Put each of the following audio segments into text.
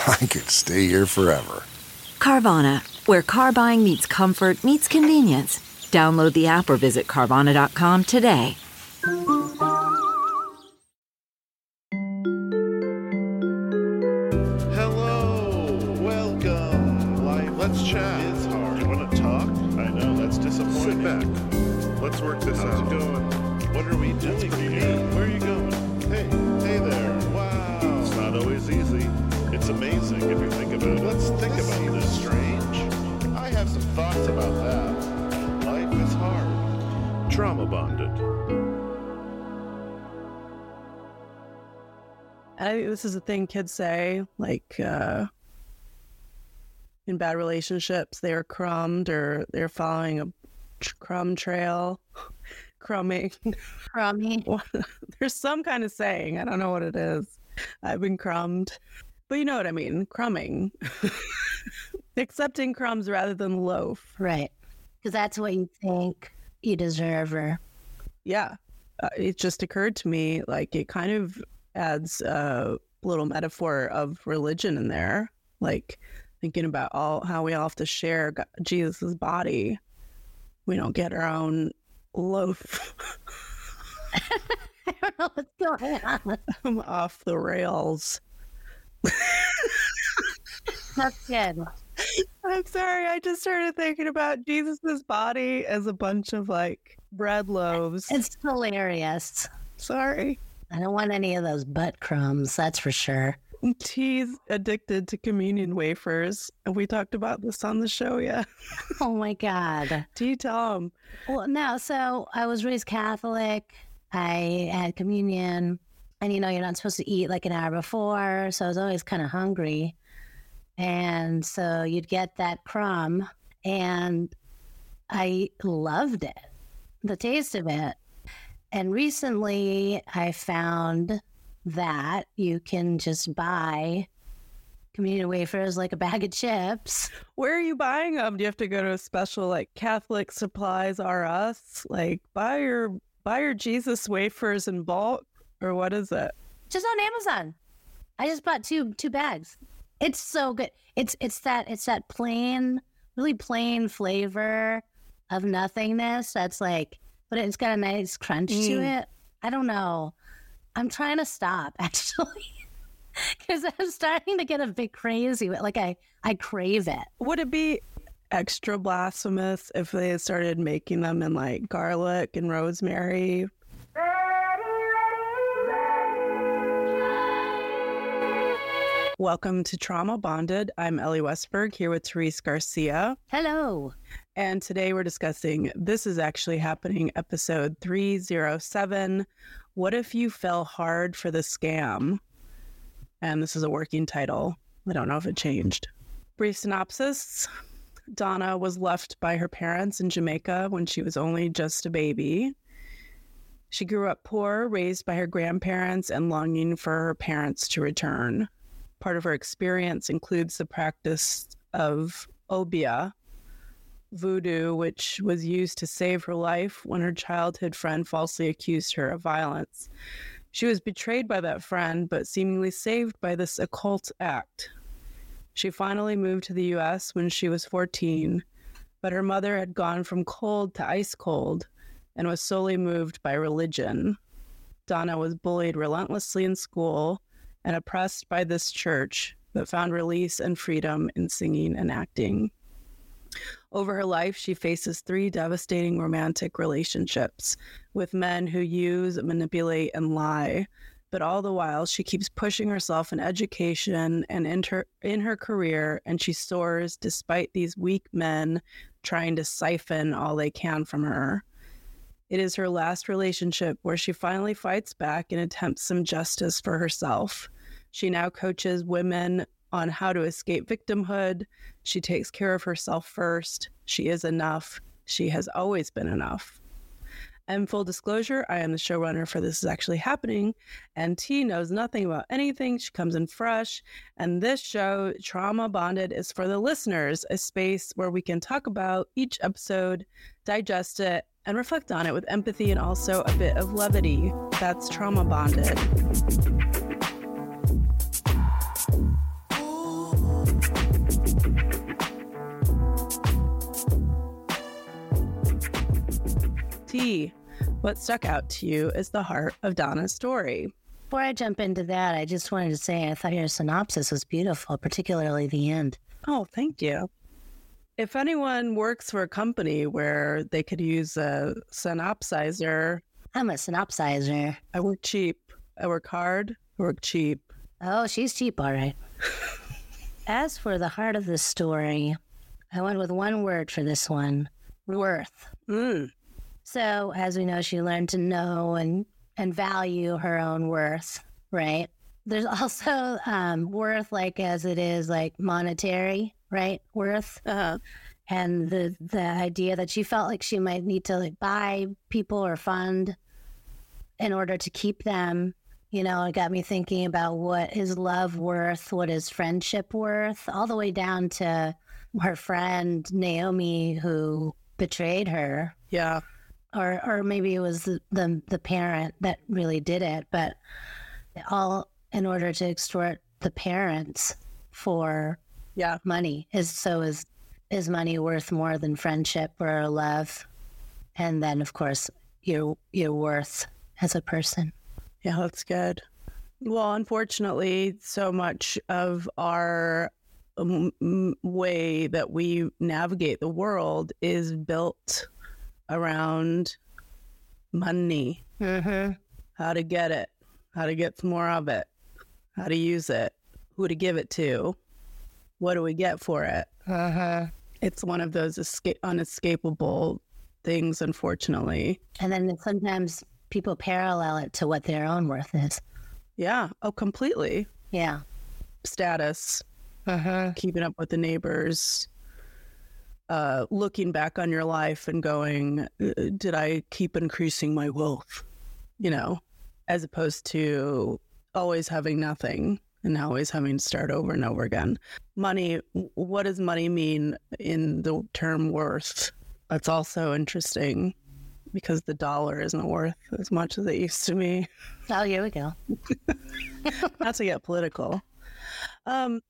I could stay here forever. Carvana, where car buying meets comfort, meets convenience. Download the app or visit Carvana.com today. Hello, welcome. Life, let's chat. It's hard. You want to talk? I know that's disappointing. Sit back. Let's work this How's out. it going? What are we doing here? Where are you going? Amazing if you think about it. Let's think about this. Strange. I have some thoughts about that. Life is hard. Trauma bonded. I think this is a thing kids say, like uh, in bad relationships, they're crumbed or they're following a crumb trail, crumbing. Crummy. There's some kind of saying. I don't know what it is. I've been crumbed, but you know what I mean. Crumbing, accepting crumbs rather than loaf. Right. Because that's what you think you deserve or Yeah, uh, it just occurred to me like it kind of adds a little metaphor of religion in there, like thinking about all how we all have to share Go- Jesus's body. We don't get our own loaf. I don't know what's going on. I'm off the rails. That's good. I'm sorry. I just started thinking about Jesus's body as a bunch of like bread loaves. It's hilarious. Sorry. I don't want any of those butt crumbs, that's for sure. T's addicted to communion wafers. And we talked about this on the show, yeah. Oh my God. T, tell him. Well, no, so I was raised Catholic. I had communion, and you know, you're not supposed to eat like an hour before. So I was always kind of hungry. And so you'd get that crumb, and I loved it, the taste of it. And recently I found that you can just buy communion wafers like a bag of chips. Where are you buying them? Do you have to go to a special like Catholic Supplies R Us? Like buy your buy your Jesus wafers in bulk, or what is it? just on Amazon. I just bought two two bags. It's so good. It's it's that it's that plain, really plain flavor of nothingness. That's like, but it's got a nice crunch to Mm. it. I don't know. I'm trying to stop actually, because I'm starting to get a bit crazy. Like I I crave it. Would it be extra blasphemous if they started making them in like garlic and rosemary? Welcome to Trauma Bonded. I'm Elly Westberg here with Therese Garcia. Hello. And today we're discussing this is actually happening episode 307 What if you fell hard for the scam? And this is a working title. I don't know if it changed. Brief synopsis Donna was left by her parents in Jamaica when she was only just a baby. She grew up poor, raised by her grandparents, and longing for her parents to return. Part of her experience includes the practice of obeah, voodoo, which was used to save her life when her childhood friend falsely accused her of violence. She was betrayed by that friend, but seemingly saved by this occult act. She finally moved to the US when she was 14, but her mother had gone from cold to ice cold and was solely moved by religion. Donna was bullied relentlessly in school and oppressed by this church but found release and freedom in singing and acting. Over her life, she faces three devastating romantic relationships with men who use, manipulate, and lie. But all the while, she keeps pushing herself in education and in her, in her career, and she soars despite these weak men trying to siphon all they can from her. It is her last relationship where she finally fights back and attempts some justice for herself. She now coaches women on how to escape victimhood. She takes care of herself first. She is enough. She has always been enough. And full disclosure, I am the showrunner for This Is Actually Happening, and T knows nothing about anything. She comes in fresh. And this show, Trauma Bonded, is for the listeners, a space where we can talk about each episode, digest it, and reflect on it with empathy and also a bit of levity. That's Trauma Bonded. T, what stuck out to you is the heart of Donna's story. Before I jump into that, I just wanted to say I thought your synopsis was beautiful, particularly the end. Oh, thank you. If anyone works for a company where they could use a synopsizer, I'm a synopsizer. I work cheap. I work hard. I work cheap. Oh, she's cheap, all right. As for the heart of the story, I went with one word for this one worth. Mm. So, as we know, she learned to know and, and value her own worth, right? There's also um, worth, like as it is, like monetary, right? Worth. Uh-huh. And the the idea that she felt like she might need to like buy people or fund in order to keep them. You know, it got me thinking about what is love worth, what is friendship worth, all the way down to her friend Naomi who betrayed her Yeah. or or maybe it was the, the the parent that really did it, but all in order to extort the parents for Yeah. money is so is is money worth more than friendship or love, and then of course your your worth as a person. Yeah, that's good. Well, unfortunately, so much of our um, way that we navigate the world is built around money, Mm-hmm. how to get it, how to get more of it, how to use it, who to give it to, what do we get for it. Uh-huh. It's one of those escape- unescapable things, unfortunately. And then sometimes people parallel it to what their own worth is. Yeah. Oh, completely. Yeah. Status, Uh-huh. keeping up with the neighbors, uh, looking back on your life and going, "Uh, did I keep increasing my wealth? You know, as opposed to always having nothing and always having to start over and over again. Money, what does money mean in the term worth? That's also interesting because the dollar isn't worth as much as it used to be. Oh, here we go. Not to get political. Um,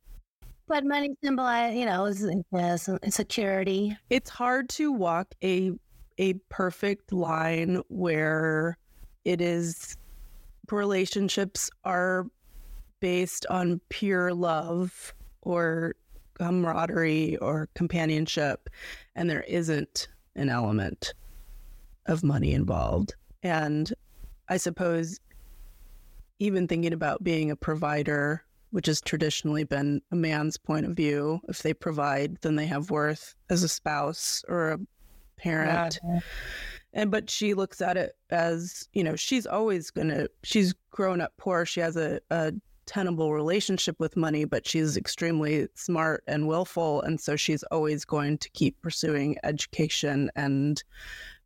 But money symbolize, you know, is, is security. it's hard to walk a a perfect line where it is relationships are based on pure love or camaraderie or companionship and there isn't an element of money involved and i suppose even thinking about being a provider which has traditionally been a man's point of view. If they provide, then they have worth as a spouse or a parent. And but she looks at it as, you know, she's always gonna she's grown up poor. She has a, a tenable relationship with money, but she's extremely smart and willful. And so she's always going to keep pursuing education and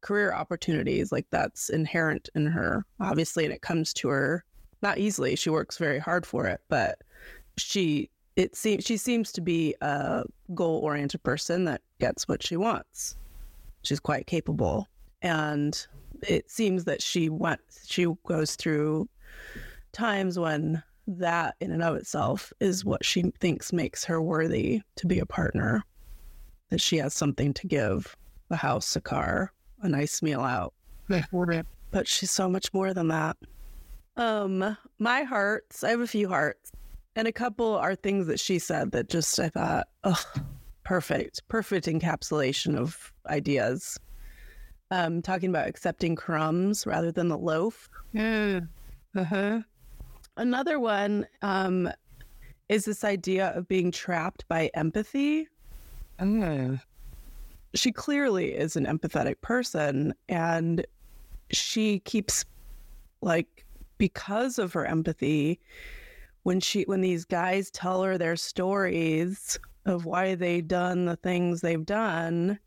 career opportunities. Like that's inherent in her, obviously, and it comes to her not easily. She works very hard for it, but she it seems she seems to be a goal oriented person that gets what she wants. She's quite capable, and it seems that she went she goes through times when that in and of itself is what she thinks makes her worthy to be a partner. That she has something to give a house, a car, a nice meal out. But she's so much more than that. Um, my hearts, I have a few hearts. And a couple are things that she said that just I thought, oh, perfect, perfect encapsulation of ideas. Um, talking about accepting crumbs rather than the loaf. Mm. Uh-huh. Another one um, is this idea of being trapped by empathy. Mm. She clearly is an empathetic person, and she keeps like because of her empathy when she when these guys tell her their stories of why they've done the things they've done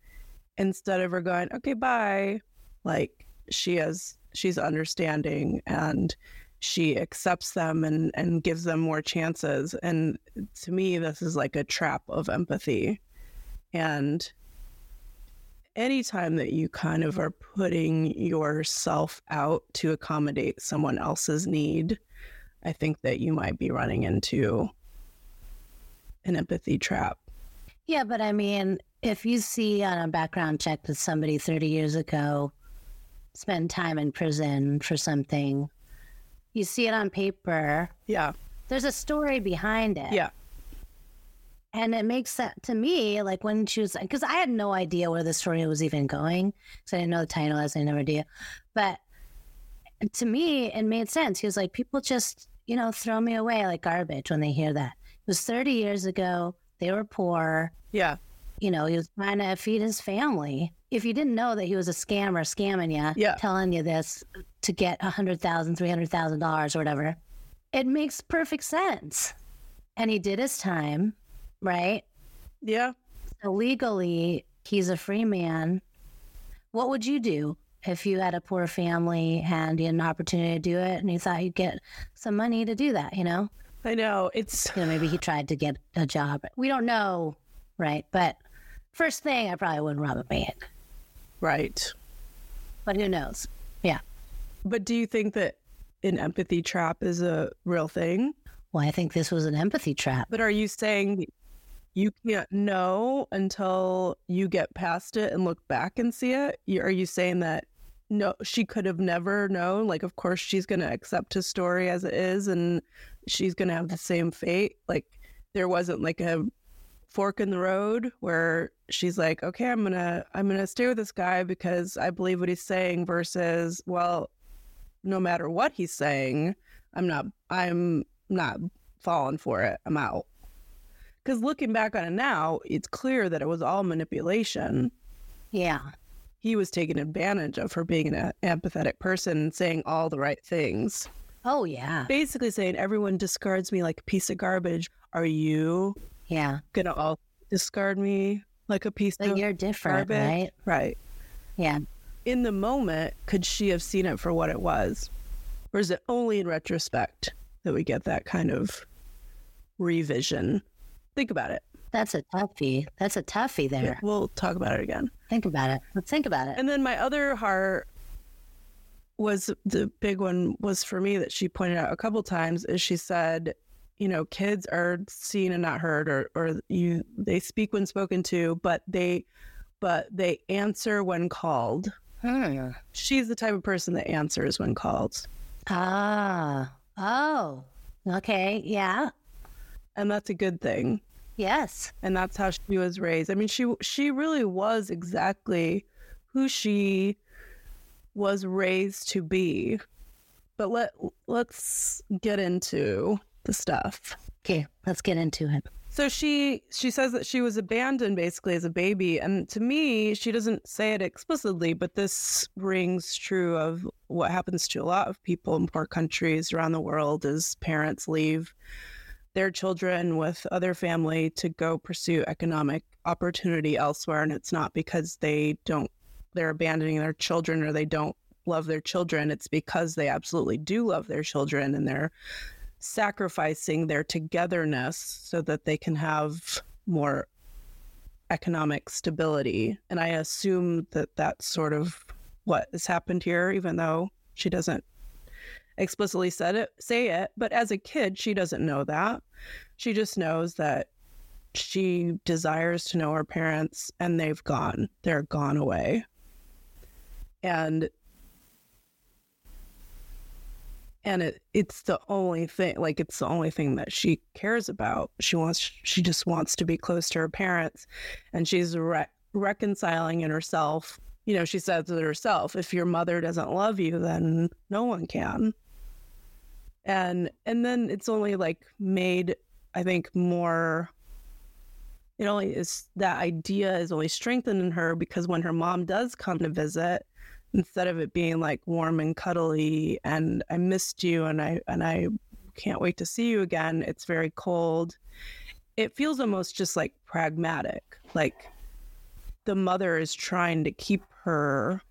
instead of her going okay bye like she has she's understanding and she accepts them and and gives them more chances and to me this is like a trap of empathy. And anytime that you kind of are putting yourself out to accommodate someone else's need i think that you might be running into an empathy trap. Yeah, but I mean, if you see on a background check that somebody 30 years ago spent time in prison for something, you see it on paper, yeah there's a story behind it. yeah And it makes that to me, like when she was, because I had no idea where the story was even going. So I didn't know the title, as I never no idea. But to me, it made sense. He was like, people just, you know, throw me away like garbage when they hear that. It was 30 years ago. They were poor. yeah You know, he was trying to feed his family. If you didn't know that he was a scammer scamming you, Yeah. telling you this to get a $100,000, $300,000 or whatever, it makes perfect sense. And he did his time, right? yeah So legally, he's a free man. What would you do if you had a poor family and you had an opportunity to do it and you thought you'd get some money to do that, you know? i know it's You know, maybe he tried to get a job. We don't know, right? But first thing, I probably wouldn't rob a bank. Right But who knows? Yeah. but do you think that an empathy trap is a real thing Well, I think this was an empathy trap. But are you saying you can't know until you get past it and look back and see it? Are you saying that no, she could have never known? Like, of course, she's going to accept his story as it is and she's going to have the same fate. Like, there wasn't like a fork in the road where she's like, okay, I'm to, I'm to stay with this guy because I believe what he's saying versus, well, no matter what he's saying, I'm not, I'm not falling for it. I'm out. Because looking back on it now, it's clear that it was all manipulation. Yeah. He was taking advantage of her being an empathetic person and saying all the right things. Oh, yeah. Basically saying, everyone discards me like a piece of garbage. Are you Yeah. to all discard me like a piece But of you're different, garbage? right? Right. Yeah. In the moment, could she have seen it for what it was? Or is it only in retrospect that we get that kind of revision? Think about it. That's a toughie. That's a toughie there. Yeah, we'll talk about it again. Think about it. Let's think about it. And then my other heart was the big one was for me that she pointed out a couple times is she said, you know, kids are seen and not heard or or you they speak when spoken to, but they but they answer when called. Hmm. She's the type of person that answers when called. Ah. Oh. Okay. Yeah. And that's a good thing. Yes. and that's how she was raised. I mean, she she really was exactly who she was raised to be. But let let's get into the stuff. Okay. Let's get into it. So she she says that she was abandoned basically as a baby, and to me, she doesn't say it explicitly, but this rings true of what happens to a lot of people in poor countries around the world as parents leave their children with other family to go pursue economic opportunity elsewhere and it's not because they don't they're abandoning their children or they don't love their children it's because they absolutely do love their children and they're sacrificing their togetherness so that they can have more economic stability and i assume that that's sort of what has happened here even though she doesn't explicitly said it say it but as a kid she doesn't know that. She just knows that she desires to know her parents and they've gone they're gone away. And and it it's the only thing like it's the only thing that she cares about. She wants she just wants to be close to her parents and she's re- reconciling in herself. You know she says it herself if your mother doesn't love you then no one can. And and then it's only like made i think more it only is that idea is only strengthened in her because when her mom does come to visit instead of it being like warm and cuddly and I missed you and I and I can't wait to see you again, it's very cold. It feels almost just like pragmatic. Like the mother is trying to keep her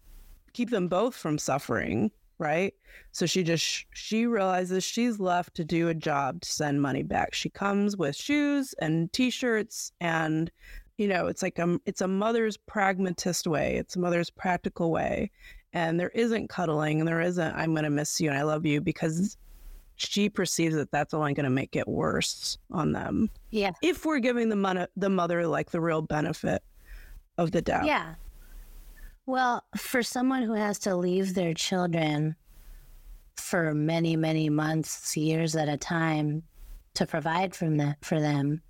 keep them both from suffering, right? So she just she realizes she's left to do a job to send money back. She comes with shoes and t-shirts and you know, it's like a it's a mother's pragmatist way. It's a mother's practical way. And there isn't cuddling and there isn't I'm going to miss you and I love you because she perceives that that's only going to make it worse on them. Yeah. If we're giving the mon- the mother like the real benefit of the doubt. Yeah. Well, for someone who has to leave their children for many, many months, years at a time to provide from that for them,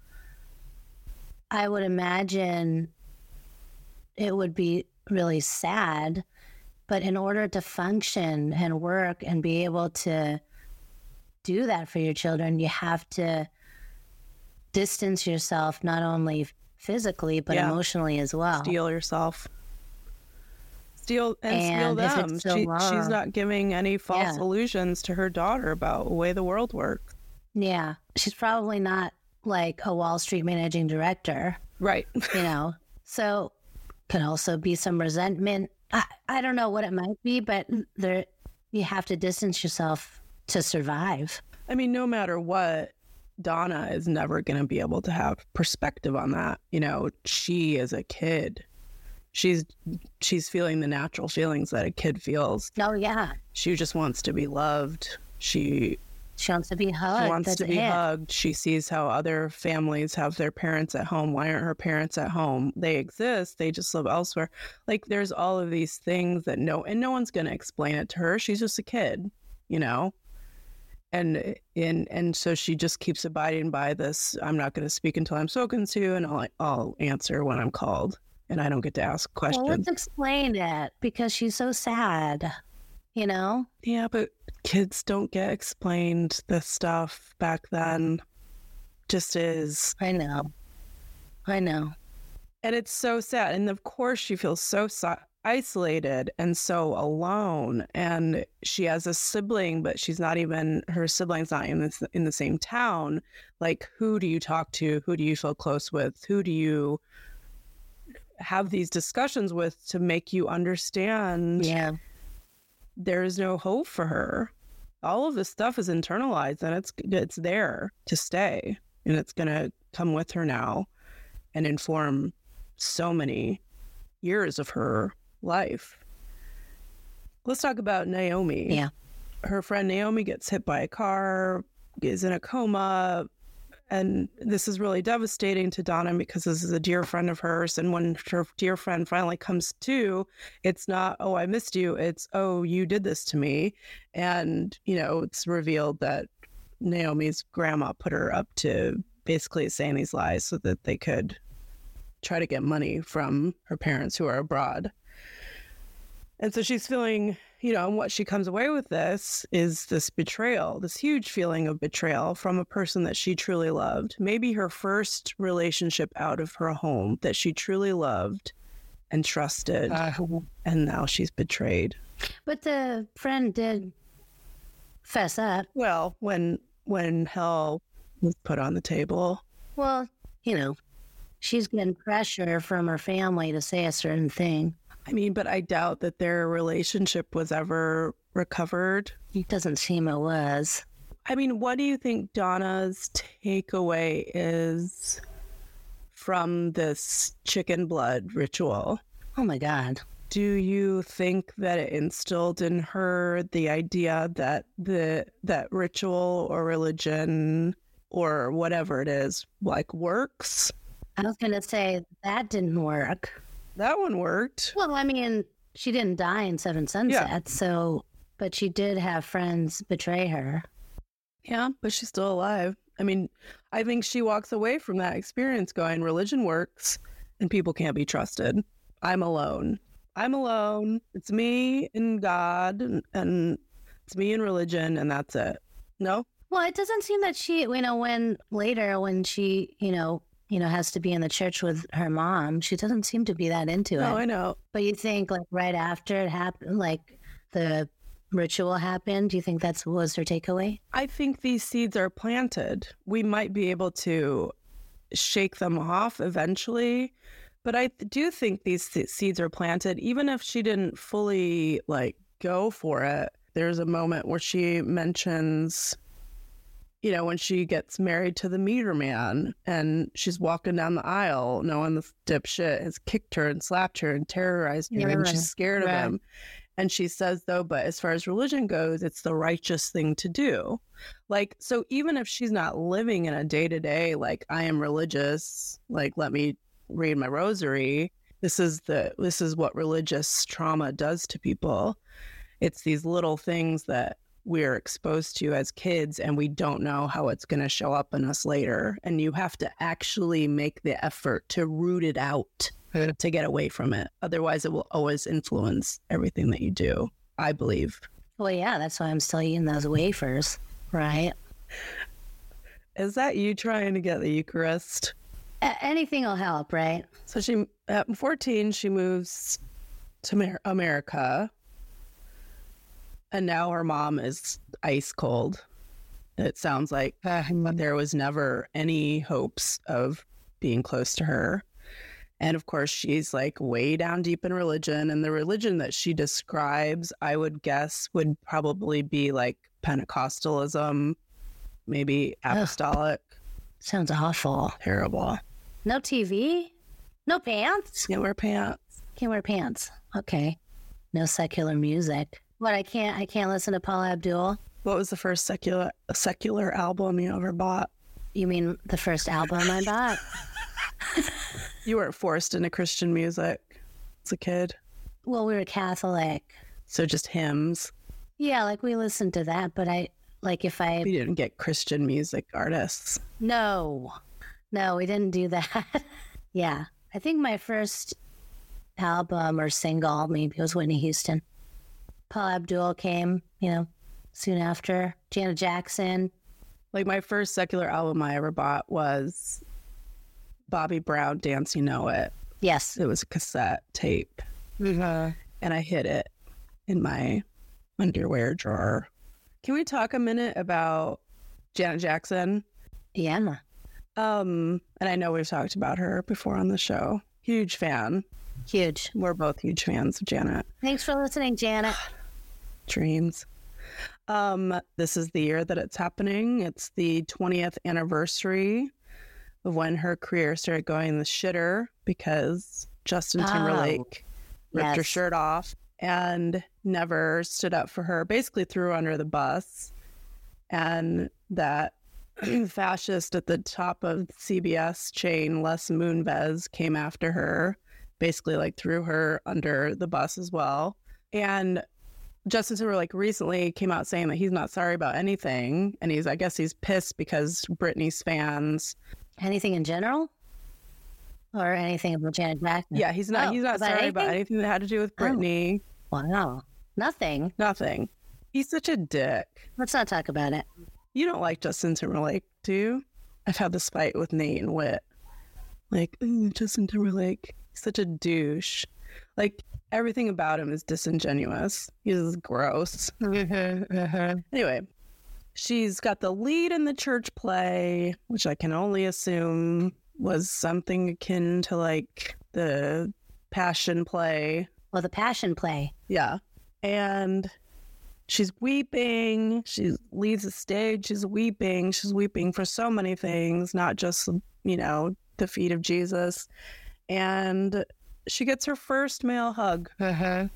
I would imagine it would be really sad. But in order to function and work and be able to do that for your children, you have to distance yourself not only physically but Yeah. emotionally as well. Steal yourself. Steal and, steal And if them. so She, she's not giving any false Yeah. illusions to her daughter about the way the world works. Yeah. She's probably not like a Wall Street managing director, Right. you know? so could also be some resentment. I, I don't know what it might be, but there you have to distance yourself to survive. I mean, no matter what, Donna is never going to be able to have perspective on that. You know, she is a kid. She's she's feeling the natural feelings that a kid feels. Oh yeah. She just wants to be loved. She She wants to be hugged. She wants That's to be it. hugged. She sees how other families have their parents at home. Why aren't her parents at home? They exist. They just live elsewhere. Like there's all of these things that no and no one's going to explain it to her. She's just a kid, you know. And and and so she just keeps abiding by this. I'm not going to speak until I'm spoken to, and I'll I'll answer when I'm called, and I don't get to ask Well, questions. let's explain it because she's so sad. You know? Yeah, but kids don't get explained this stuff back then. Just is. I know. I know. And it's so sad. And of course, she feels so so- isolated and so alone. And she has a sibling, but she's not even, her sibling's not in, this, in the same town. Like, who do you talk to? Who do you feel close with? Who do you have these discussions with to make you understand Yeah. There is no hope for her. All of this stuff is internalized and it's it's there to stay and it's going to come with her now and inform so many years of her life. Let's talk about Naomi. Yeah. Her friend Naomi gets hit by a car, is in a coma, and this is really devastating to Donna because this is a dear friend of hers. And when her dear friend finally comes to, it's not, oh, I missed you. It's, oh, you did this to me. And, you know, it's revealed that Naomi's grandma put her up to basically saying these lies so that they could try to get money from her parents who are abroad. And so she's feeling, you know, and what she comes away with this is this betrayal, this huge feeling of betrayal from a person that she truly loved. Maybe her first relationship out of her home that she truly loved and trusted. Uh, and now she's betrayed. But the friend did fess up. Well, when when hell was put on the table. Well, you know, she's getting pressure from her family to say a certain thing. I mean, but I doubt that their relationship was ever recovered. It doesn't seem it was. I mean, what do you think Donna's takeaway is from this chicken blood ritual? Oh my God. Do you think that it instilled in her the idea that the that ritual or religion or whatever it is like works? I was going to say that didn't work. That one worked. Well, I mean, she didn't die in Seven Sunsets, so but she did have friends betray her. Yeah, but she's still alive. I mean, I think she walks away from that experience going, religion works and people can't be trusted. I'm alone. I'm alone. It's me and God and, and it's me and religion and that's it. No? Well, it doesn't seem that she, you know, when later when she, you know, you know, has to be in the church with her mom, she doesn't seem to be that into it. I know. But you think like right after it happened, like the ritual happened, do you think that's was her takeaway? I think these seeds are planted. We might be able to shake them off eventually, but I do think these se- seeds are planted. Even if she didn't fully like go for it, there's a moment where she mentions, you know, when she gets married to the meter man and she's walking down the aisle, knowing the dipshit has kicked her and slapped her and terrorized her, Yeah, and right, she's scared of him. And she says, though, but as far as religion goes, it's the righteous thing to do. Like, so even if she's not living in a day to day, like, I am religious, like, let me read my rosary. This is the, this is what religious trauma does to people. It's these little things that we're exposed to as kids and we don't know how it's going to show up in us later. And you have to actually make the effort to root it out to get away from it. Otherwise, it will always influence everything that you do, I believe. Well, yeah, that's why I'm still eating those wafers, right? Is that you trying to get the Eucharist? A- anything will help, right? So she, at 14, she moves to Mer- America. And now her mom is ice cold. It sounds like eh, there was never any hopes of being close to her. And of course, she's like way down deep in religion. And the religion that she describes, I would guess, would probably be like Pentecostalism, maybe apostolic. Sounds awful. Terrible. No TV? No pants? Can't wear pants. Can't wear pants. Okay. No secular music. What I can't I can't listen to Paula Abdul. What was the first secular secular album you ever bought? You mean the first album I bought? You weren't forced into Christian music as a kid, Well, we were Catholic. so just hymns. Yeah, like we listened to that, but I like if I We didn't get Christian music artists. no. No, we didn't do that. yeah. I think my first album or single maybe was Whitney Houston. Paula Abdul came, you know, soon after. Janet Jackson. Like my first secular album I ever bought was Bobby Brown Dance You Know It. Yes. It was a cassette tape, Mm-hmm. and I hid it in my underwear drawer. Can we talk a minute about Janet Jackson? Yeah. Um, and I know we've talked about her before on the show. Huge fan. Huge. We're both huge fans of Janet. Thanks for listening, Janet. Dreams. Um, this is the year that it's happening. It's the 20th anniversary of when her career started going the shitter because Justin Oh, Timberlake ripped her shirt off and never stood up for her, basically threw her under the bus. And that fascist at the top of CBS chain, Les Moonves, came after her, basically like threw her under the bus as well. And Justin Timberlake recently came out saying that he's not sorry about anything, and he's I guess he's pissed because Britney's fans. Anything in general? Or anything about Janet Jackson? Yeah, he's not Oh, he's not about sorry about anything? anything that had to do with Oh. Britney. Wow. Nothing. Nothing. He's such a dick. Let's not talk about it. You don't like Justin Timberlake, do you? I've had this fight with Nate and Whit. Like mm, Justin Timberlake, he's such a douche. Like everything about him is disingenuous. He's gross. Anyway, she's got the lead in the church play, which I can only assume was something akin to like the passion play. Well, the passion play. Yeah. And she's weeping. She leaves the stage. She's weeping. She's weeping for so many things, not just, you know, the feet of Jesus. And she gets her first male hug. Uh-huh.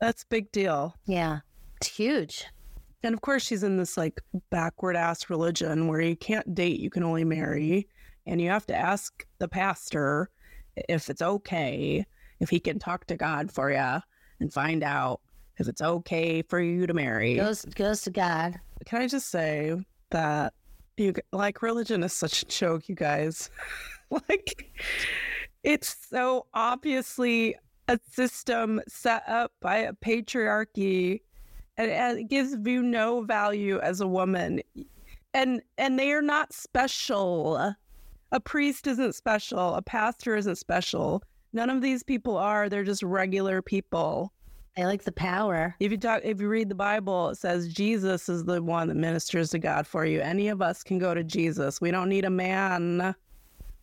That's big deal. Yeah. It's huge. And of course, she's in this like backward ass religion where you can't date, you can only marry. And you have to ask the pastor if it's okay, if he can talk to God for you and find out if it's okay for you to marry. Goes goes to God. Can I just say that you like religion is such a joke, you guys. like it's so obviously a system set up by a patriarchy and, and it gives you no value as a woman. And and they are not special. A priest isn't special, a pastor isn't special. None of these people are. They're just regular people. I like the power. If you talk, if you read the Bible, it says Jesus is the one that ministers to God for you. Any of us can go to Jesus. We don't need a man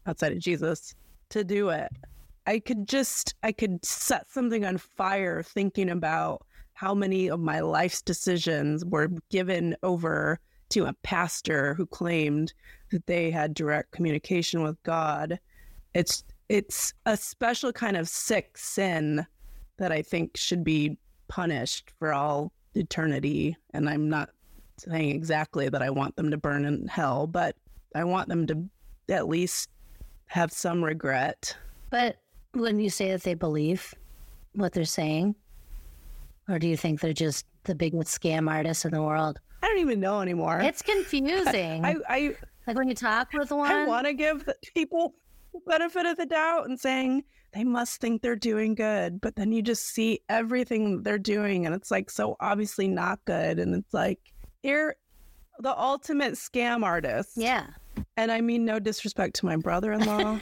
outside of Jesus to do it. I could just, I could set something on fire thinking about how many of my life's decisions were given over to a pastor who claimed that they had direct communication with God. It's, it's a special kind of sick sin that I think should be punished for all eternity. And I'm not saying exactly that I want them to burn in hell, but I want them to at least have some regret. But when you say that they believe what they're saying, or do you think they're just the biggest scam artists in the world? I don't even know anymore. It's confusing. I, I, like when you talk with one, I want to give the people the benefit of the doubt and saying they must think they're doing good, but then you just see everything they're doing and it's like so obviously not good. And it's like, you're the ultimate scam artist. yeah, And I mean no disrespect to my brother in law,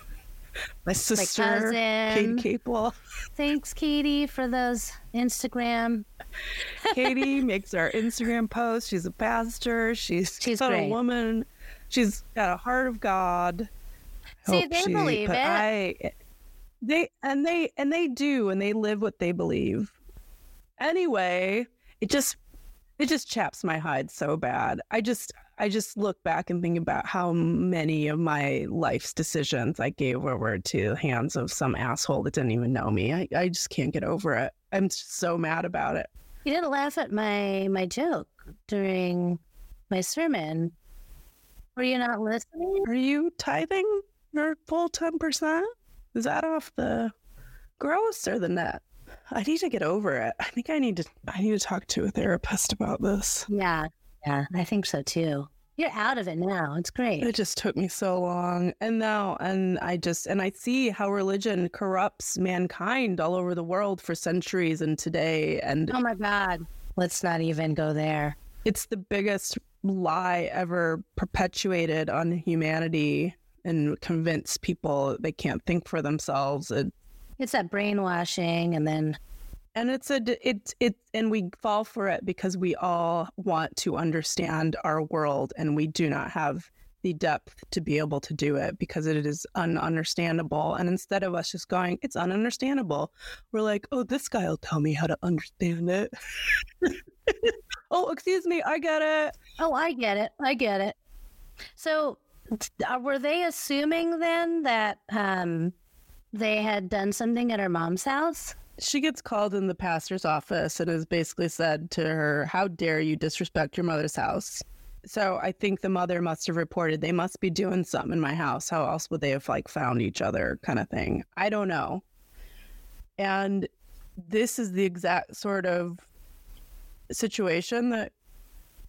my sister, cousin. Kate Caple. thanks, Katy, for those Instagram. Katy makes our Instagram posts. She's a pastor. She's, She's a woman. She's got a heart of God. See, they believe but it. I, they and they and they do, and they live what they believe. Anyway, it just it just chaps my hide so bad. I just I just look back and think about how many of my life's decisions I gave over to the hands of some asshole that didn't even know me. I, I just can't get over it. I'm so mad about it. You didn't laugh at my my joke during my sermon. Were you not listening? Are you tithing your full ten percent? Is that off the gross or the net? I need to get over it. I think I need to I need to talk to a therapist about this. Yeah, yeah, I think so too. You're out of it now. It's great. It just took me so long. And now and I just and I see how religion corrupts mankind all over the world for centuries and today and Oh my God. Let's not even go there. it's the biggest lie ever perpetuated on humanity and convince people they can't think for themselves. It, It's that brainwashing and then and it's a it it and we fall for it because we all want to understand our world and we do not have the depth to be able to do it because it is ununderstandable and instead of us just going it's ununderstandable we're like oh this guy will tell me how to understand it oh excuse me i get it Oh, I get it. I get it. So, uh, were they assuming then that um, they had done something at her mom's house? She gets called in the pastor's office and is basically said to her, How dare you disrespect your mother's house? So I think the mother must have reported they must be doing something in my house. How else would they have like found each other kind of thing? I don't know. And this is the exact sort of situation that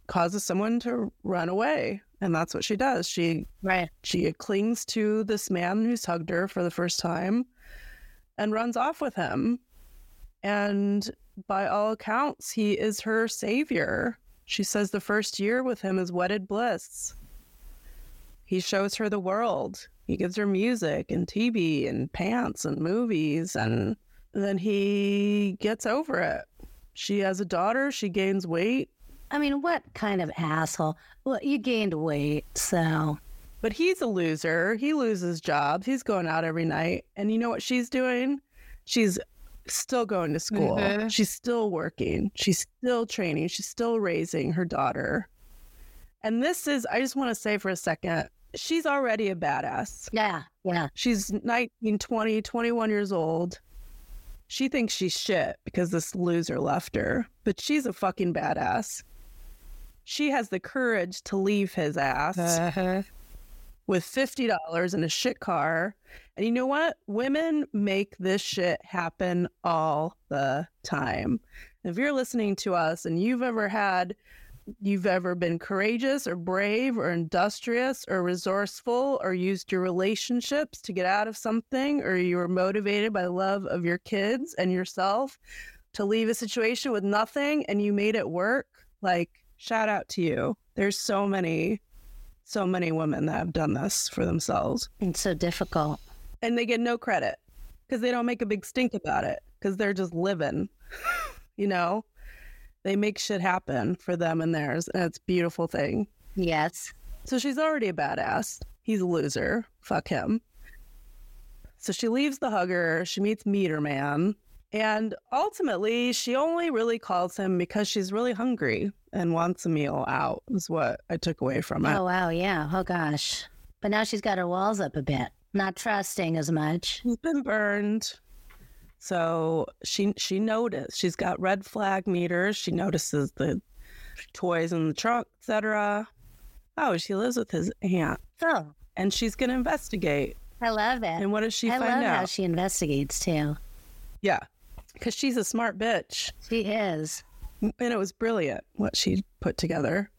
causes someone to run away. And that's what she does. She Right. she clings to this man who's hugged her for the first time and runs off with him. And by all accounts, he is her savior. She says the first year with him is wedded bliss. He shows her the world. He gives her music and TV and pants and movies. And then he gets over it. She has a daughter. She gains weight. I mean, what kind of asshole? Well, you gained weight, so But he's a loser. He loses jobs. He's going out every night. And you know what she's doing? She's still going to school. Mhm. She's still working. She's still training. She's still raising her daughter. And this is, I just want to say for a second, she's already a badass. yeah, yeah. She's 19, 20, 21 years old. She thinks she's shit because this loser left her, but she's a fucking badass. She has the courage to leave his ass with $50 in a shit car. And you know what? Women make this shit happen all the time. If you're listening to us and you've ever had, you've ever been courageous or brave or industrious or resourceful or used your relationships to get out of something or you were motivated by love of your kids and yourself to leave a situation with nothing and you made it work, like shout out to you. There's so many, so many women that have done this for themselves It's so difficult. and they get no credit because they don't make a big stink about it because they're just living, you know? They make shit happen for them and theirs, and it's a beautiful thing. Yes. So she's already a badass. He's a loser. Fuck him. So she leaves the hugger. She meets Meter Man. And ultimately, she only really calls him because she's really hungry and wants a meal out, is what I took away from it. Oh, wow. Yeah. Oh, gosh. But now she's got her walls up a bit, not trusting as much. She's been burned. So she she noticed she's got red flag meters. She notices the toys in the trunk, etc. Oh, she lives with his aunt, Oh, and she's gonna investigate. I love it. And what does she I find love out? how she investigates too. Yeah, because she's a smart bitch, She is. and it was brilliant what she put together.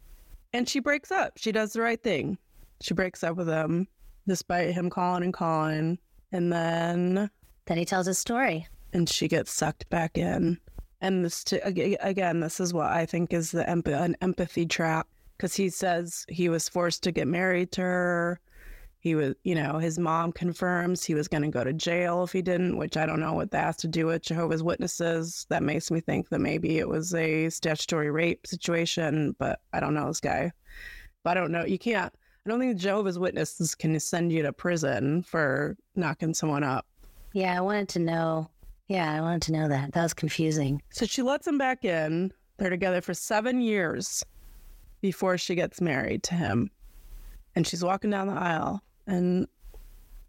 And she breaks up. She does the right thing. She breaks up with him, despite him calling and calling, and then Then he tells his story. and she gets sucked back in. And this, to, again, this is what I think is the emp- an empathy trap because he says he was forced to get married to her. He was, you know, his mom confirms he was going to go to jail if he didn't, which I don't know what that has to do with Jehovah's Witnesses. That makes me think that maybe it was a statutory rape situation, but I don't know this guy. But I don't know. You can't, I don't think Jehovah's Witnesses can send you to prison for knocking someone up. Yeah, I wanted to know. Yeah, I wanted to know that. That was confusing. So she lets him back in. They're together for seven years before she gets married to him. And she's walking down the aisle. And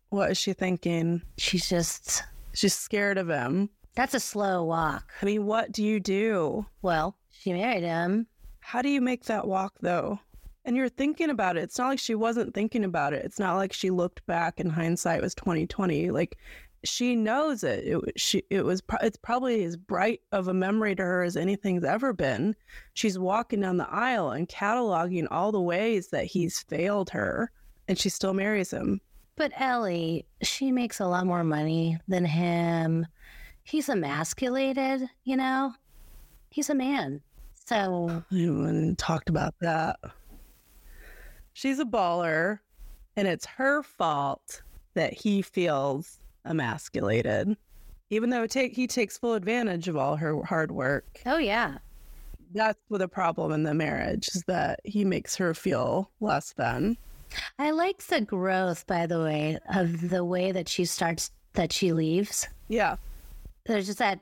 what is she thinking? She's just, She's scared of him. that's a slow walk. I mean, what do you do? Well, she married him. How do you make that walk, though? And you're thinking about it. It's not like she wasn't thinking about it. It's not like she looked back in hindsight it was 2020. Like she knows it. It she it was pro- it's probably as bright of a memory to her as anything's ever been. She's walking down the aisle and cataloging all the ways that he's failed her, and she still marries him. But Elly, she makes a lot more money than him. He's emasculated, you know? He's a man. So, I even talked about that. She's a baller, and it's her fault that he feels emasculated. Even though take, he takes full advantage of all her hard work. oh, yeah. That's what the problem in the marriage is that he makes her feel less than. I like the growth, by the way, of the way that she starts, that she leaves. Yeah. There's just that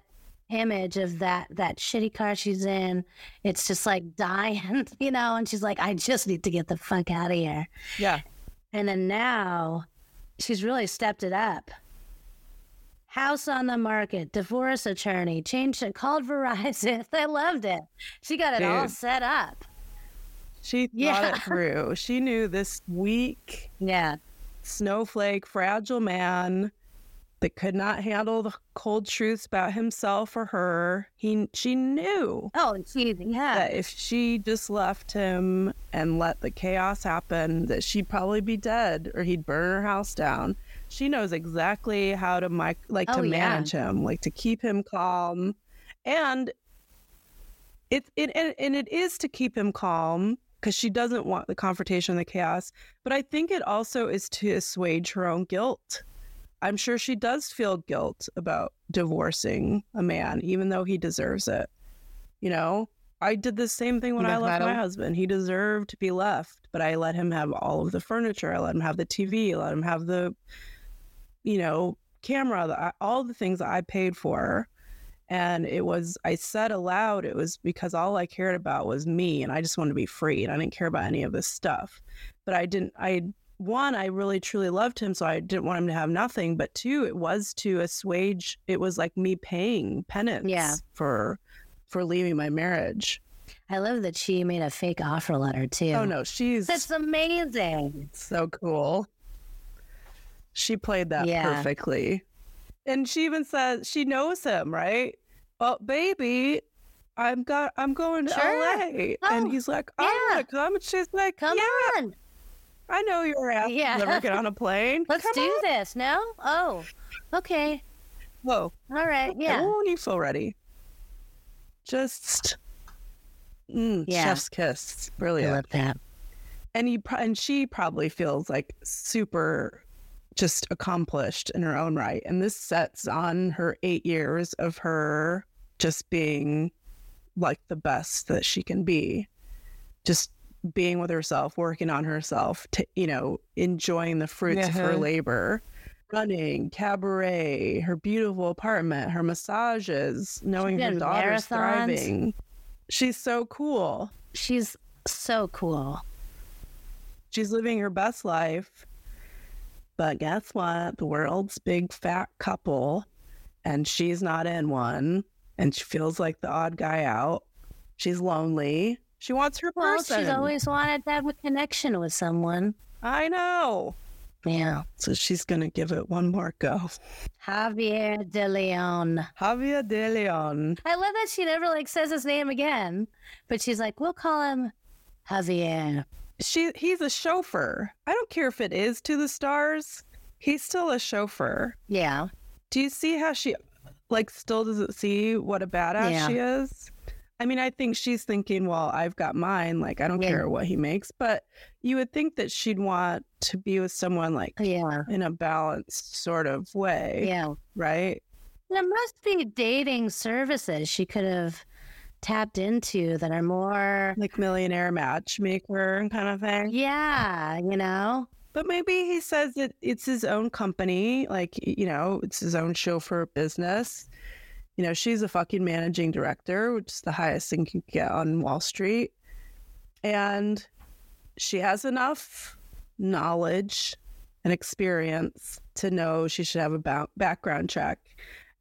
image of that that shitty car she's in. It's just like dying, you know, and she's like, I just need to get the fuck out of here. Yeah. And then now she's really stepped it up. House on the market, divorce attorney, changed it, called Verizon. I loved it. She got it all set up. She thought Yeah. it through. She knew this weak, Yeah. snowflake, fragile man that could not handle the cold truths about himself or her. He she knew Oh, and she, yeah. that if she just left him and let the chaos happen, that she'd probably be dead or he'd burn her house down. She knows exactly how to mic- like Oh, to yeah. manage him, like to keep him calm, and it it and, and it is to keep him calm because she doesn't want the confrontation, the chaos. But I think it also is to assuage her own guilt. I'm sure she does feel guilt about divorcing a man, even though he deserves it. You know, I did the same thing when I left my husband. He deserved to be left, but I let him have all of the furniture. I let him have the TV. I let him have the, you know, camera, the, all the things that I paid for. And it was, I said aloud, it was because all I cared about was me and I just wanted to be free and I didn't care about any of this stuff. But I didn't, I, one, I really truly loved him. So I didn't want him to have nothing. But two, it was to assuage, it was like me paying penance Yeah. for, for leaving my marriage. I love that she made a fake offer letter oh, too. Oh no, she's That's amazing. so cool. She played that Yeah. perfectly. And she even says she knows him, right? Well, baby, I'm got I'm going to Sure. LA. and Oh, he's like, I yeah. wanna come. And she's like, Come Yeah, on. I know you're ass Yeah. never get on a plane. Let's Come do on. this. No? Oh. Okay. Whoa. All right. Yeah. Won't you feel ready? Just mm, Yeah. chef's kiss. I Brilliant. love that. and he pro- and she probably feels like super just accomplished in her own right and this sets on her 8 years of her just being like the best that she can be just being with herself working on herself to you know enjoying the fruits of her labor running cabaret her beautiful apartment her massages knowing her daughter's marathons. thriving she's so cool She's so cool. she's living her best life. But guess what? The world's big fat couple, and she's not in one, and she feels like the odd guy out. She's lonely. She wants her Well, person. she's always wanted to have a connection with someone. I know. Yeah. So she's gonna give it one more go. Javier de Leon. Javier De Leon. I love that she never like says his name again, but she's like, we'll call him Javier. She he's a chauffeur. I don't care if it is to the stars. He's still a chauffeur. Yeah. Do you see how she like still doesn't see what a badass Yeah. she is? I mean, I think she's thinking, well, I've got mine. Like, I don't Yeah. care what he makes. But you would think that she'd want to be with someone like Yeah. in a balanced sort of way, Yeah. right? There must be dating services she could have tapped into that are more, Like millionaire matchmaker kind of thing. yeah, you know? But maybe he says that it's his own company, like, you know, it's his own chauffeur business. You know, she's a fucking managing director, which is the highest thing you can get on Wall Street. And she has enough knowledge and experience to know she should have a ba- background check.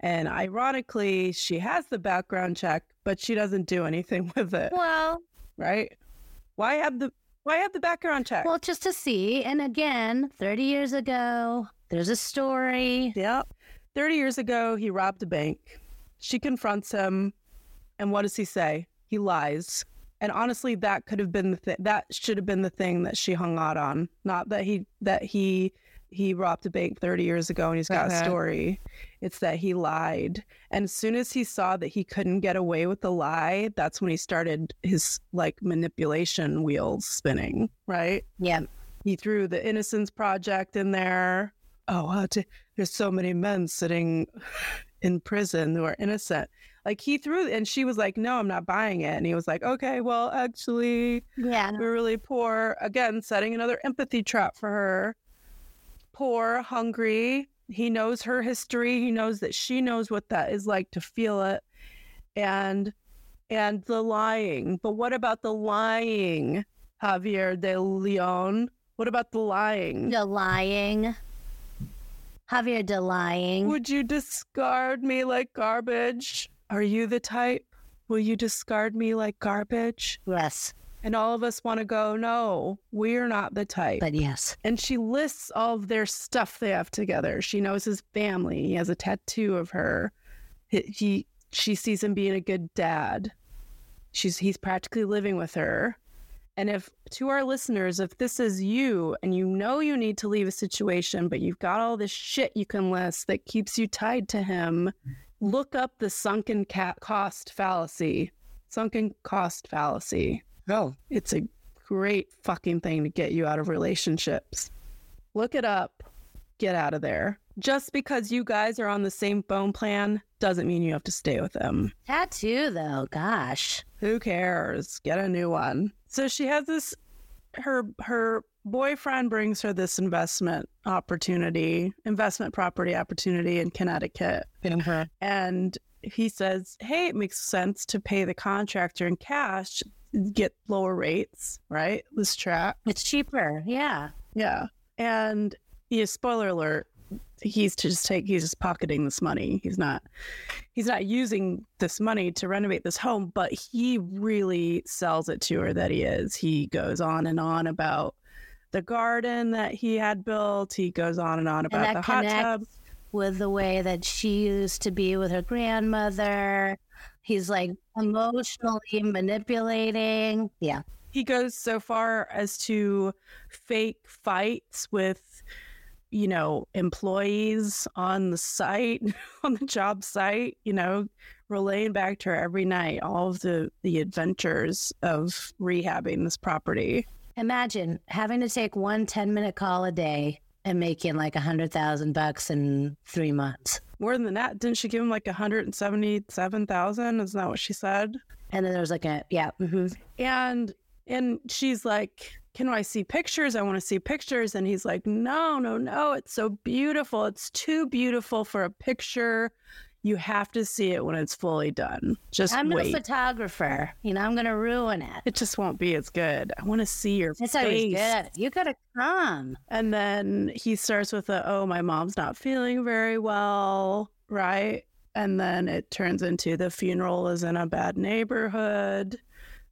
And ironically, she has the background check, but she doesn't do anything with it, Well, right? Why have the why have the background check? well, just to see. And again, 30 years ago, there's a story. Yep. 30 years ago, he robbed a bank. She confronts him. And what does he say? He lies. And honestly, that could have been the thing. That should have been the thing that she hung out on. Not that he, that he, he robbed a bank 30 years ago and he's got a story. It's that he lied. And as soon as he saw that he couldn't get away with the lie, that's when he started his like manipulation wheels spinning, right? Yeah. he threw the innocence project in there oh uh, t- there's so many men sitting in prison who are innocent like he threw and she was like no i'm not buying it and he was like okay well actually Yeah. we're really poor again setting another empathy trap for her poor hungry. He knows her history. He knows that she knows what that is like to feel it. And and the lying. But what about the lying javier de leon? What about the lying? The lying. Javier de lying. would you discard me like garbage? Are you the type? Will you discard me like garbage? Yes. And all of us want to go no we're not the type But yes. and she lists all of their stuff they have together. She knows his family. He has a tattoo of her. He, he she sees him being a good dad. She's he's practically living with her. And if to our listeners, if this is you and you know you need to leave a situation, but you've got all this shit you can list that keeps you tied to him, look up the sunken cat cost fallacy. Sunken cost fallacy. Oh, it's a great fucking thing to get you out of relationships. Look it up. Get out of there. Just because you guys are on the same phone plan doesn't mean you have to stay with them. Tattoo, though. Gosh. Who cares? Get a new one. So she has this her her boyfriend brings her this investment opportunity, investment property opportunity in Connecticut. Mm-hmm. And he says, Hey, it makes sense to pay the contractor in cash, get lower rates, right? This track. It's cheaper. Yeah. Yeah. And yeah, spoiler alert, he's just take he's just pocketing this money. He's not he's not using this money to renovate this home, but he really sells it to her that he is. He goes on and on about the garden that he had built. He goes on and on about that the hot tub. with the way that she used to be with her grandmother. He's like emotionally manipulating. Yeah. He goes so far as to fake fights with, you know, employees on the site, on the job site, you know, relaying back to her every night all of the, the adventures of rehabbing this property. Imagine having to take one 10 minute call a day and making like a hundred thousand bucks in three months. More than that, didn't she give him like a 177,000? Isn't that what she said? And then there was like a, yeah. hmm and and she's like can i see pictures i want to see pictures and he's like no no no it's so beautiful it's too beautiful for a picture you have to see it when it's fully done just I'm wait no photographer. You know, I'm going to ruin it. it just won't be as good i want to see your always face good. You got to come. and then he starts with a oh my mom's not feeling very well right and then it turns into the funeral is in a bad neighborhood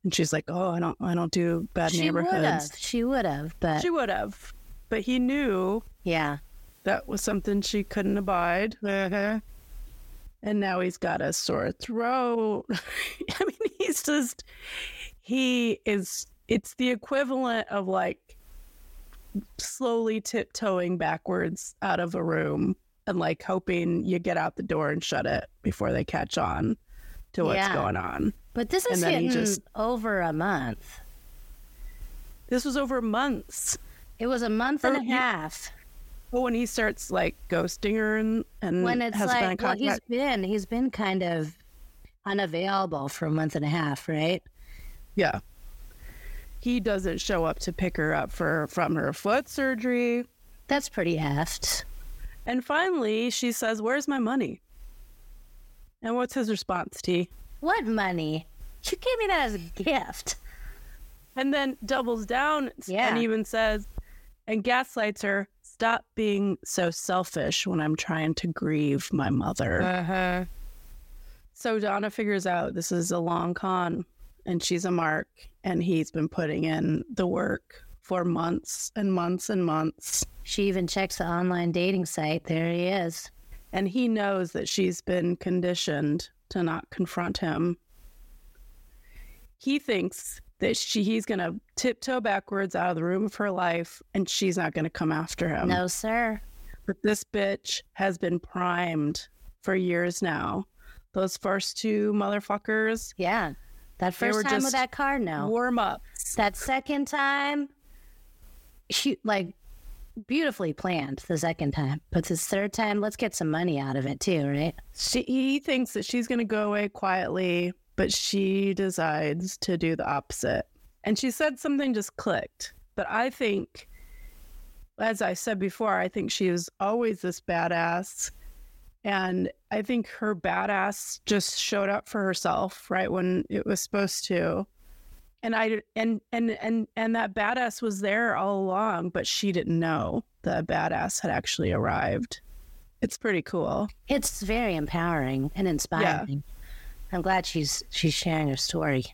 and she's like oh i don't i don't do bad She neighborhoods have. She would have. But She would have, but he knew yeah. that was something she couldn't abide. Uh-huh. And now he's got a sore throat. I mean, he's just, he is, it's the equivalent of like slowly tiptoeing backwards out of a room and like hoping you get out the door and shut it before they catch on to what's Yeah. going on. But this And is hitting just- over a month. This was over months. It was a month and Or a you- half. But when he starts like ghosting her and, and when it's has been well, he's been he's been kind of unavailable for a month and a half, right? Yeah. He doesn't show up to pick her up for from her foot surgery. That's pretty effed. And finally, she says, "Where's my money?" And what's his response, T? What money? You gave me that as a gift. And then doubles down Yeah. and even says, and gaslights her, "Stop being so selfish when I'm trying to grieve my mother." Uh-huh. So Donna figures out this is a long con and she's a mark and he's been putting in the work for months and months and months. She even checks the online dating site. There he is. and he knows that she's been conditioned to not confront him. He thinks that she he's going to tiptoe backwards out of the room of her life and she's not going to come after him. no, sir. But this bitch has been primed for years now. Those first two motherfuckers Yeah. That first time with that card, no. warm up. That second time, she like beautifully planned the second time. But this third time, let's get some money out of it too, right? She, he thinks that she's going to go away quietly, but she decides to do the opposite. And she said something just clicked. But I think, as I said before, I think she is always this badass. And I think her badass just showed up for herself right when it was supposed to. And I and and and and that badass was there all along, but she didn't know the badass had actually arrived. It's pretty cool. It's very empowering and inspiring. I'm glad she's she's sharing her story.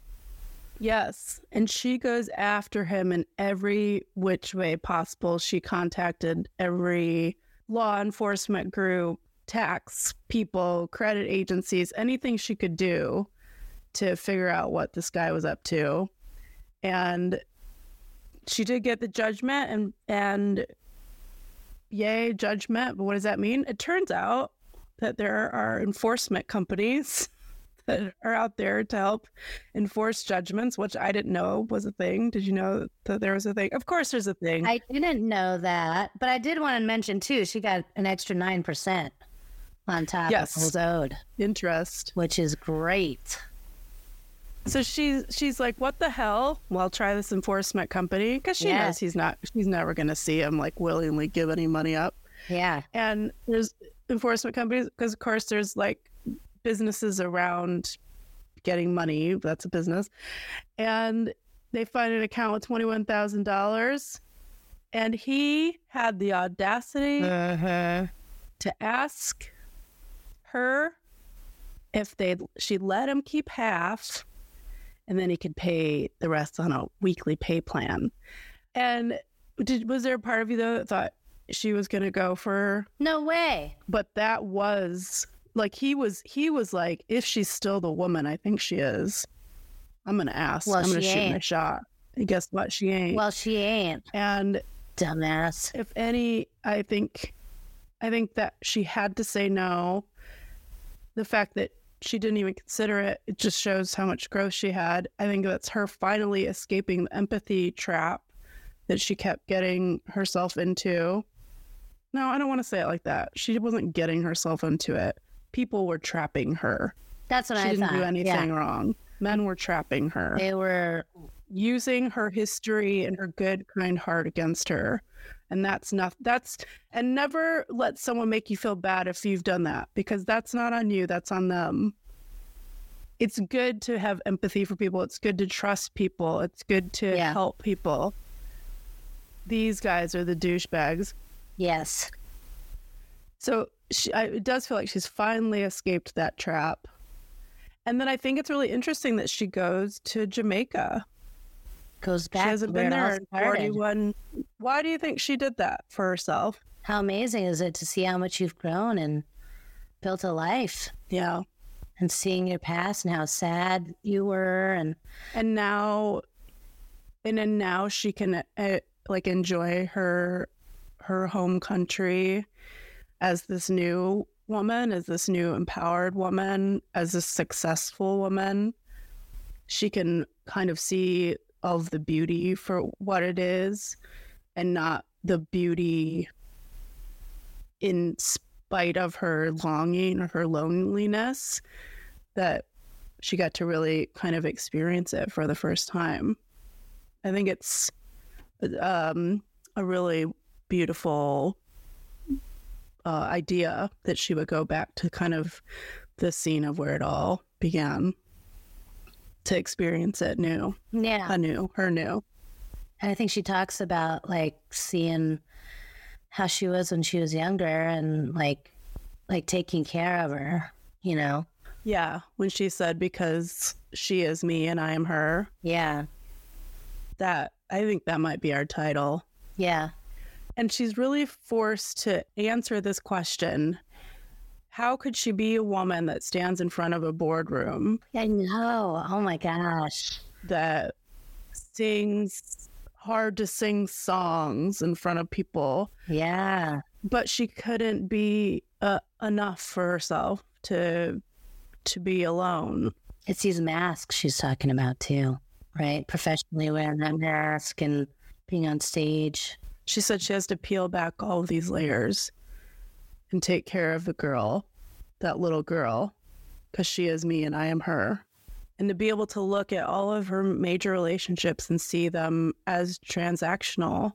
Yes. And she goes after him in every which way possible. She contacted every law enforcement group, tax people, credit agencies, anything she could do to figure out what this guy was up to. And she did get the judgment and and yay judgment, but what does that mean? It turns out that there are enforcement companies that are out there to help enforce judgments, which I didn't know was a thing. Did you know that there was a thing? Of course, there's a thing. I didn't know that, but I did want to mention too. She got an extra nine percent on top Yes. of what's owed, Interest. which is great. So she's she's like, "What the hell?" Well, try this enforcement company because she Yeah. knows he's not. She's never going to see him like willingly give any money up. Yeah, And there's enforcement companies because, of course, there's like businesses around getting money. That's a business, and they find an account with twenty one thousand dollars, And he had the audacity Mm-hmm. to ask her if they she'd let him keep half and then he could pay the rest on a weekly pay plan. And did was there a part of you though that thought she was gonna go for No way. but that was like he was he was like if she's still the woman i think she is i'm gonna ask. Well, i'm gonna shoot my shot. And guess what? She ain't. Well, she ain't. and Dumbass. if any i think i think that she had to say no. The fact that she didn't even consider it it just shows how much growth she had. I think that's her finally escaping the empathy trap that she kept getting herself into. No i don't want to say it like that. She wasn't getting herself into it people were trapping her That's what she I didn't thought. do anything Yeah. wrong men were trapping her They were using her history and her good kind heart against her and that's not that's and never let someone make you feel bad if you've done that because that's not on you that's on them it's good to have empathy for people it's good to trust people it's good to Yeah. help people these guys are the douchebags yes. so she, I, it does feel like she's finally escaped that trap. And then i think it's really interesting that she goes to jamaica. Goes back she hasn't been there in 41 why do you think she did that for herself? How amazing is it to see how much you've grown and built a life? Yeah. And seeing your past and how sad you were and and now and then now she can uh, like enjoy her her home country as this new woman as this new empowered woman as a successful woman she can kind of see all of the beauty for what it is and not the beauty in spite of her longing or her loneliness that she got to really kind of experience it for the first time. I think it's um, a really beautiful uh, idea that she would go back to kind of the scene of where it all began to experience it new, yeah. anew, her new. And I think she talks about like seeing how she was when she was younger and like like taking care of her, you know. Yeah, when she said, because she is me and I am her, Yeah. that I think that might be our title. Yeah. And she's really forced to answer this question How could she be a woman that stands in front of a boardroom I know. Oh my gosh. that sings hard to sing songs in front of people, Yeah. but she couldn't be uh, enough for herself to to be alone? It's these masks she's talking about too, right? Professionally wearing that mask and being on stage. She said she has to peel back all of these layers and take care of the girl, that little girl, because she is me and I am her. And to be able to look at all of her major relationships and see them as transactional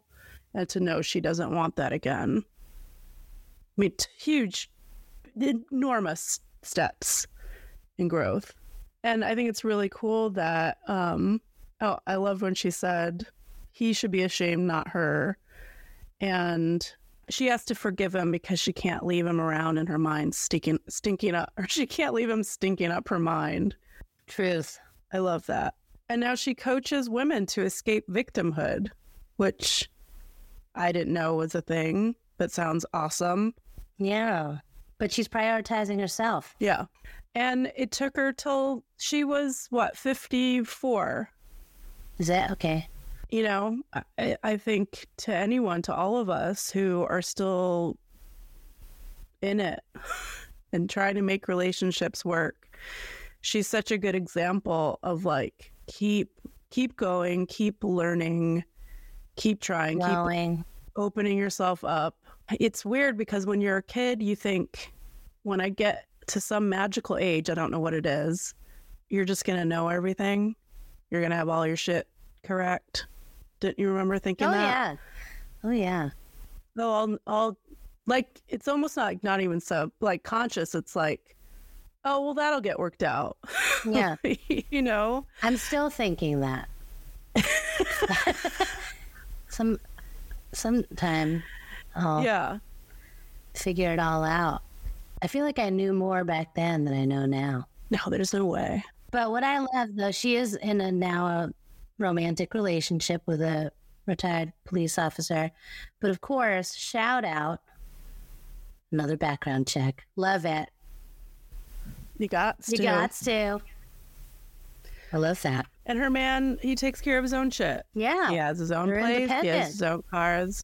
and to know she doesn't want that again. I mean, huge, enormous steps in growth. And I think it's really cool that, um, oh, I love when she said, he should be ashamed, not her. And she has to forgive him because she can't leave him around in her mind stinking stinking up or she can't leave him stinking up her mind. Truth. I love that. And now she coaches women to escape victimhood, which I didn't know was a thing, but sounds awesome. Yeah. But she's prioritizing herself. Yeah. And it took her till she was what, 54. Is that okay? You know, I, I think to anyone, to all of us who are still in it and trying to make relationships work, she's such a good example of like keep keep going, keep learning, keep trying, keep opening yourself up. It's weird because when you're a kid, you think when I get to some magical age, I don't know what it is, you're just gonna know everything. You're gonna have all your shit correct. Didn't you remember thinking Oh that? Oh yeah. Oh yeah. No, I'll, I'll like it's almost not like not even so like conscious. It's like, oh well, that'll get worked out. Yeah. you know. I'm still thinking that. Some sometime I'll Yeah. figure it all out. I feel like I knew more back then than I know now. No, there's no way. But what I love though, she is in a now a romantic relationship with a retired police officer. But of course, shout out another background check. Love it. You got to. You got to. I love that. And her man, he takes care of his own shit. Yeah. He has his own They're place. He has his own cars.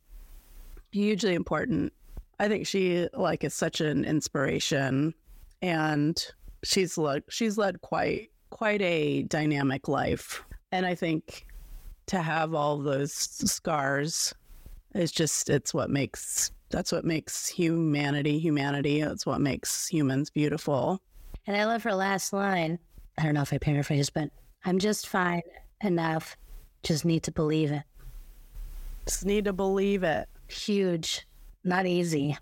Hugely important. I think she like is such an inspiration, and she's led she's led quite quite a dynamic life. And I think to have all those scars is just it's what makes that's what makes humanity humanity. It's what makes humans beautiful. And I love her last line. I don't know if I paraphrased, but I'm just fine enough. Just need to believe it. Just need to believe it. Huge. Not easy.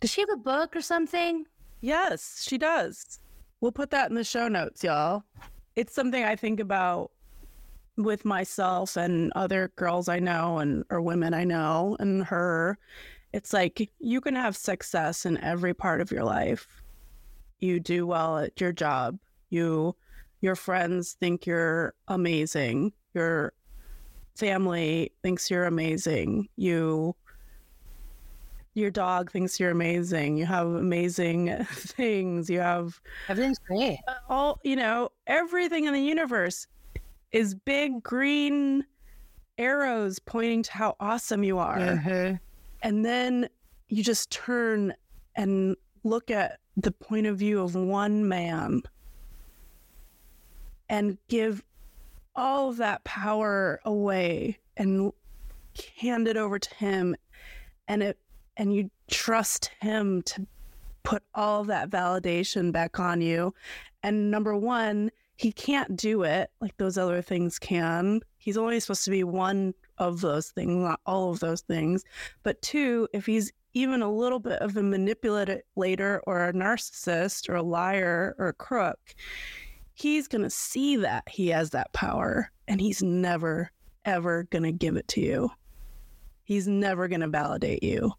Does she have a book or something? Yes, she does. We'll put that in the show notes, y'all. It's something I think about with myself and other girls I know and or women I know and her. It's like you can have success in every part of your life. You do well at your job. You your friends think you're amazing. Your family thinks you're amazing. You your dog thinks you're amazing. You have amazing things. You have Everything's great. all, you know, everything in the universe is big green arrows pointing to how awesome you are. Mhm. And then you just turn and look at the point of view of one man and give all of that power away and hand it over to him and it and you trust him to put all that validation back on you and number one he can't do it like those other things can. He's only supposed to be one of those things not all of those things. But two if he's even a little bit of a manipulator or a narcissist or a liar or a crook he's going to see that he has that power and he's never ever going to give it to you. He's never going to validate you.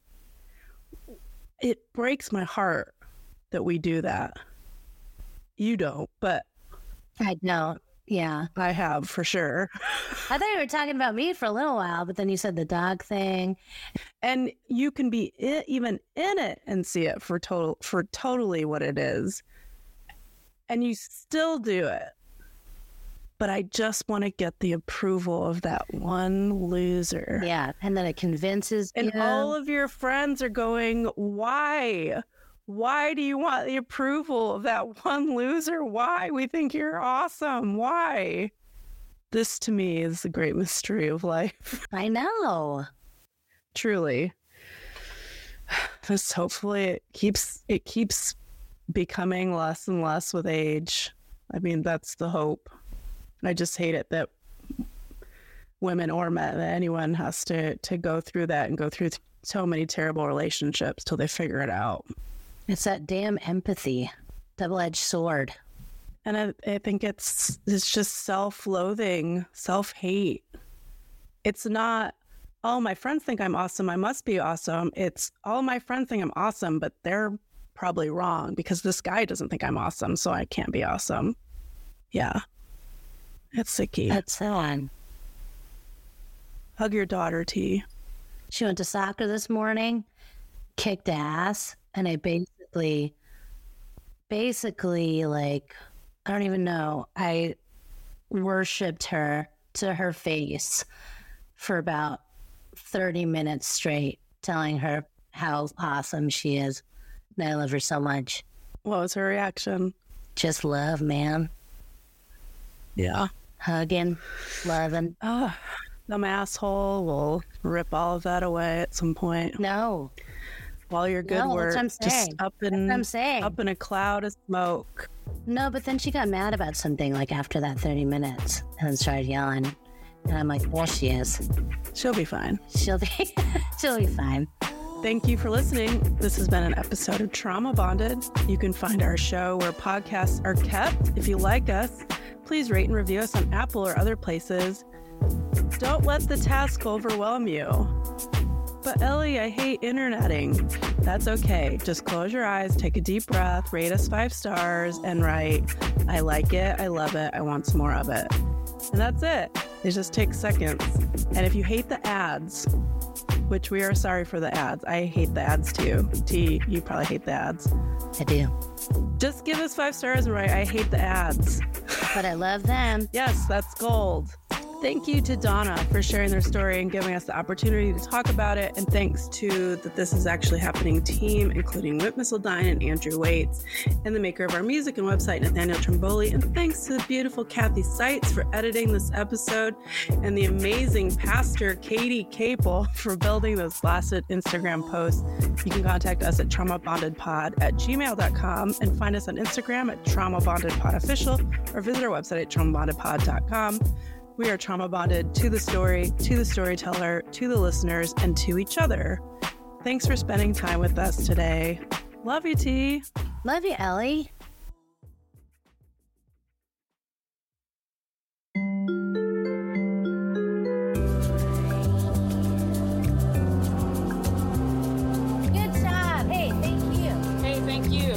It breaks my heart that we do that. You don't but I don't. Yeah. i have for sure I thought you were talking about me for a little while, but then you said the dog thing. and you can be even in it and see it for total for totally what it is and you still do it but i just want to get the approval of that one loser Yeah. And then it convinces and you. all of your friends are going why why do you want the approval of that one loser? Why? We think you're awesome. Why? This to me is the great mystery of life. I know. truly. Just hopefully it keeps it keeps becoming less and less with age. I mean that's the hope. I just hate it that women or men that anyone has to to go through that and go through so many terrible relationships till they figure it out It's that damn empathy, double edged sword. and I, I think it's it's just self-loathing self-hate. It's not oh my friends think i'm awesome. I must be awesome. It's all my friends think i'm awesome but they're probably wrong because this guy doesn't think i'm awesome so i can't be awesome. Yeah. It's sicky. That's sad. hug your daughter t. She went to soccer this morning, kicked ass, and I basically, basically, like, I don't even know. I worshipped her to her face for about 30 minutes straight, telling her how awesome she is. And I love her so much. what was her reaction Just love, man. yeah Hugging, loving. oh some asshole will rip all of that away at some point No, while you're good No, work just saying. up in I'm saying. up in a cloud of smoke No, but then she got mad about something like after that 30 minutes and then started yelling. And I'm like, well, she is. she'll be fine She'll be she'll be fine. Thank you for listening. This has been an episode of Trauma Bonded. You can find our show where podcasts are kept. If you like us, please rate and review us on Apple or other places. Don't let the task overwhelm you. But Elly, I hate interneting. That's okay. Just close your eyes, take a deep breath, rate us five stars, and write, I like it, I love it, I want some more of it. And that's it. It just takes seconds. And if you hate the ads, which we are sorry for the ads, I hate the ads too. T, you probably hate the ads. I do. Just give us five stars and write, I hate the ads. But I love them. Yes, that's gold. Thank you to Donna for sharing their story and giving us the opportunity to talk about it. And thanks to the This Is Actually Happening team, including Whit Missildine and Andrew Waits, and the maker of our music and website, Nathanael Trimboli. And thanks to the beautiful Cathy Sitzes for editing this episode, and the amazing Pastor Katy Caple for building those blasted Instagram posts. You can contact us at traumabondedpod at gmail.com and find us on Instagram at traumabondedpodofficial or visit our website at traumabondedpod.com. We are trauma bonded to the story, to the storyteller, to the listeners, and to each other. Thanks for spending time with us today. Love you, T. Love you, Elly. Good job. Hey, thank you. Hey, thank you.